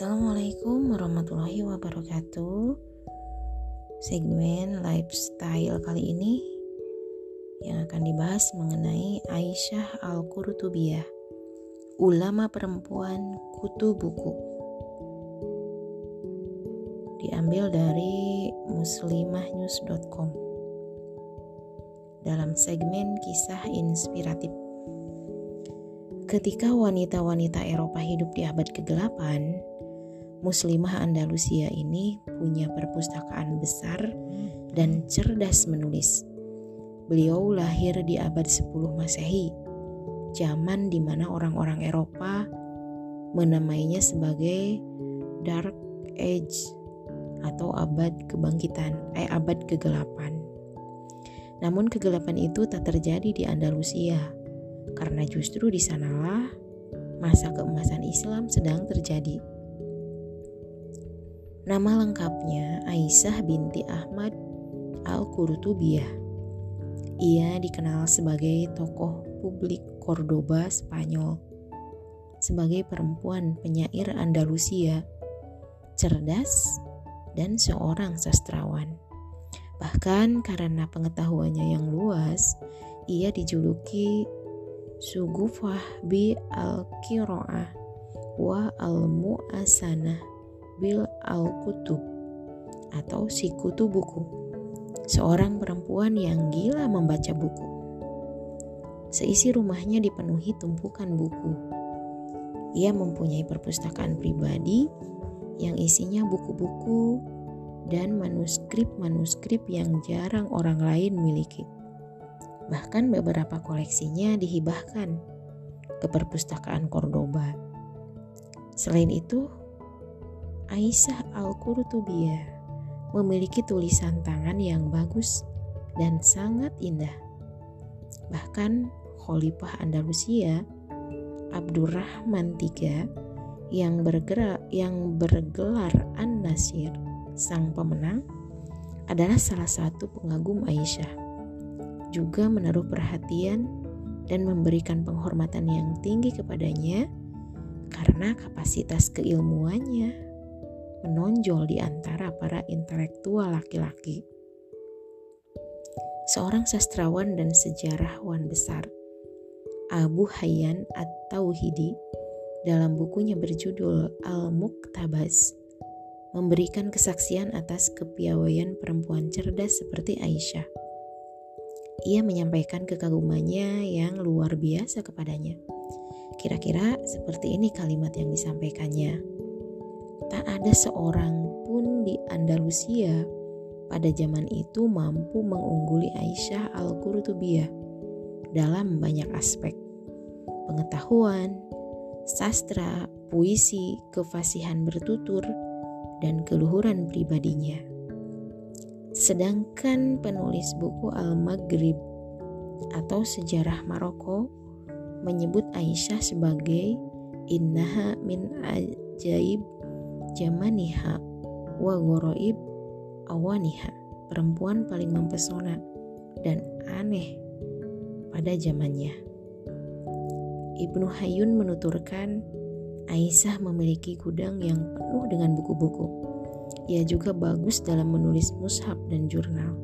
Assalamualaikum warahmatullahi wabarakatuh. Segmen lifestyle kali ini yang akan dibahas mengenai Aisyah Al-Qurtubiyah, ulama perempuan kutu buku. Diambil dari muslimahnews.com dalam segmen kisah inspiratif. Ketika wanita-wanita Eropa hidup di abad kegelapan, Muslimah Andalusia ini punya perpustakaan besar dan cerdas menulis. Beliau lahir di abad 10 Masehi, zaman di mana orang-orang Eropa menamainya sebagai Dark Age atau abad kebangkitan, eh abad kegelapan. Namun kegelapan itu tak terjadi di Andalusia karena justru di sanalah masa keemasan Islam sedang terjadi. Nama lengkapnya Aisyah binti Ahmad Al-Qurtubiyah. Ia dikenal sebagai tokoh publik Cordoba, Spanyol. Sebagai perempuan penyair Andalusia, cerdas, dan seorang sastrawan. Bahkan karena pengetahuannya yang luas, ia dijuluki sugufah bi al-kiro'ah wa al-mu'asanah bil al-kutub atau si kutu buku. Seorang perempuan yang gila membaca buku. Seisi rumahnya dipenuhi tumpukan buku. Ia mempunyai perpustakaan pribadi yang isinya buku-buku dan manuskrip-manuskrip yang jarang orang lain miliki. Bahkan beberapa koleksinya dihibahkan ke perpustakaan Cordoba. Selain itu, Aisyah Al-Qurtubiyah memiliki tulisan tangan yang bagus dan sangat indah. Bahkan Khalifah Andalusia Abdurrahman III yang bergerak yang bergelar An-Nasir sang pemenang adalah salah satu pengagum Aisyah juga menaruh perhatian dan memberikan penghormatan yang tinggi kepadanya karena kapasitas keilmuannya menonjol di antara para intelektual laki-laki. Seorang sastrawan dan sejarawan besar, Abu Hayyan At-Tauhidi, dalam bukunya berjudul Al-Muktabas, memberikan kesaksian atas kepiawaian perempuan cerdas seperti Aisyah ia menyampaikan kekagumannya yang luar biasa kepadanya. Kira-kira seperti ini kalimat yang disampaikannya. Tak ada seorang pun di Andalusia pada zaman itu mampu mengungguli Aisyah Al-Qurtubiyah dalam banyak aspek. Pengetahuan, sastra, puisi, kefasihan bertutur, dan keluhuran pribadinya. Sedangkan penulis buku Al-Maghrib atau Sejarah Maroko menyebut Aisyah sebagai innaha min ajaib jamaniha wa goroib awaniha perempuan paling mempesona dan aneh pada zamannya. Ibnu Hayun menuturkan Aisyah memiliki gudang yang penuh dengan buku-buku ia juga bagus dalam menulis mushaf dan jurnal.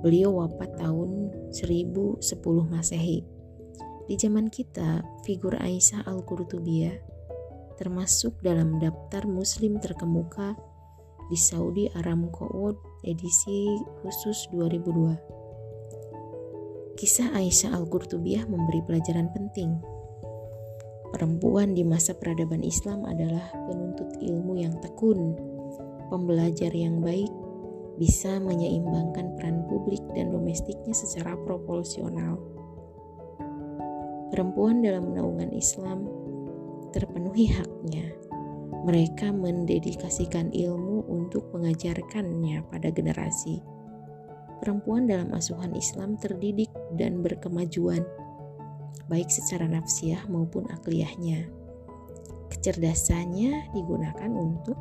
Beliau wafat tahun 1010 Masehi. Di zaman kita, figur Aisyah Al-Qurtubiyah termasuk dalam daftar muslim terkemuka di Saudi Aramco World edisi khusus 2002. Kisah Aisyah Al-Qurtubiyah memberi pelajaran penting. Perempuan di masa peradaban Islam adalah penuntut ilmu yang tekun, pembelajar yang baik bisa menyeimbangkan peran publik dan domestiknya secara proporsional. Perempuan dalam naungan Islam terpenuhi haknya. Mereka mendedikasikan ilmu untuk mengajarkannya pada generasi. Perempuan dalam asuhan Islam terdidik dan berkemajuan, baik secara nafsiah maupun akliyahnya. Kecerdasannya digunakan untuk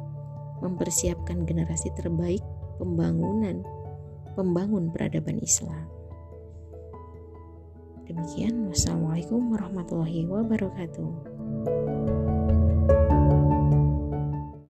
mempersiapkan generasi terbaik pembangunan pembangun peradaban Islam. Demikian, wassalamualaikum warahmatullahi wabarakatuh. you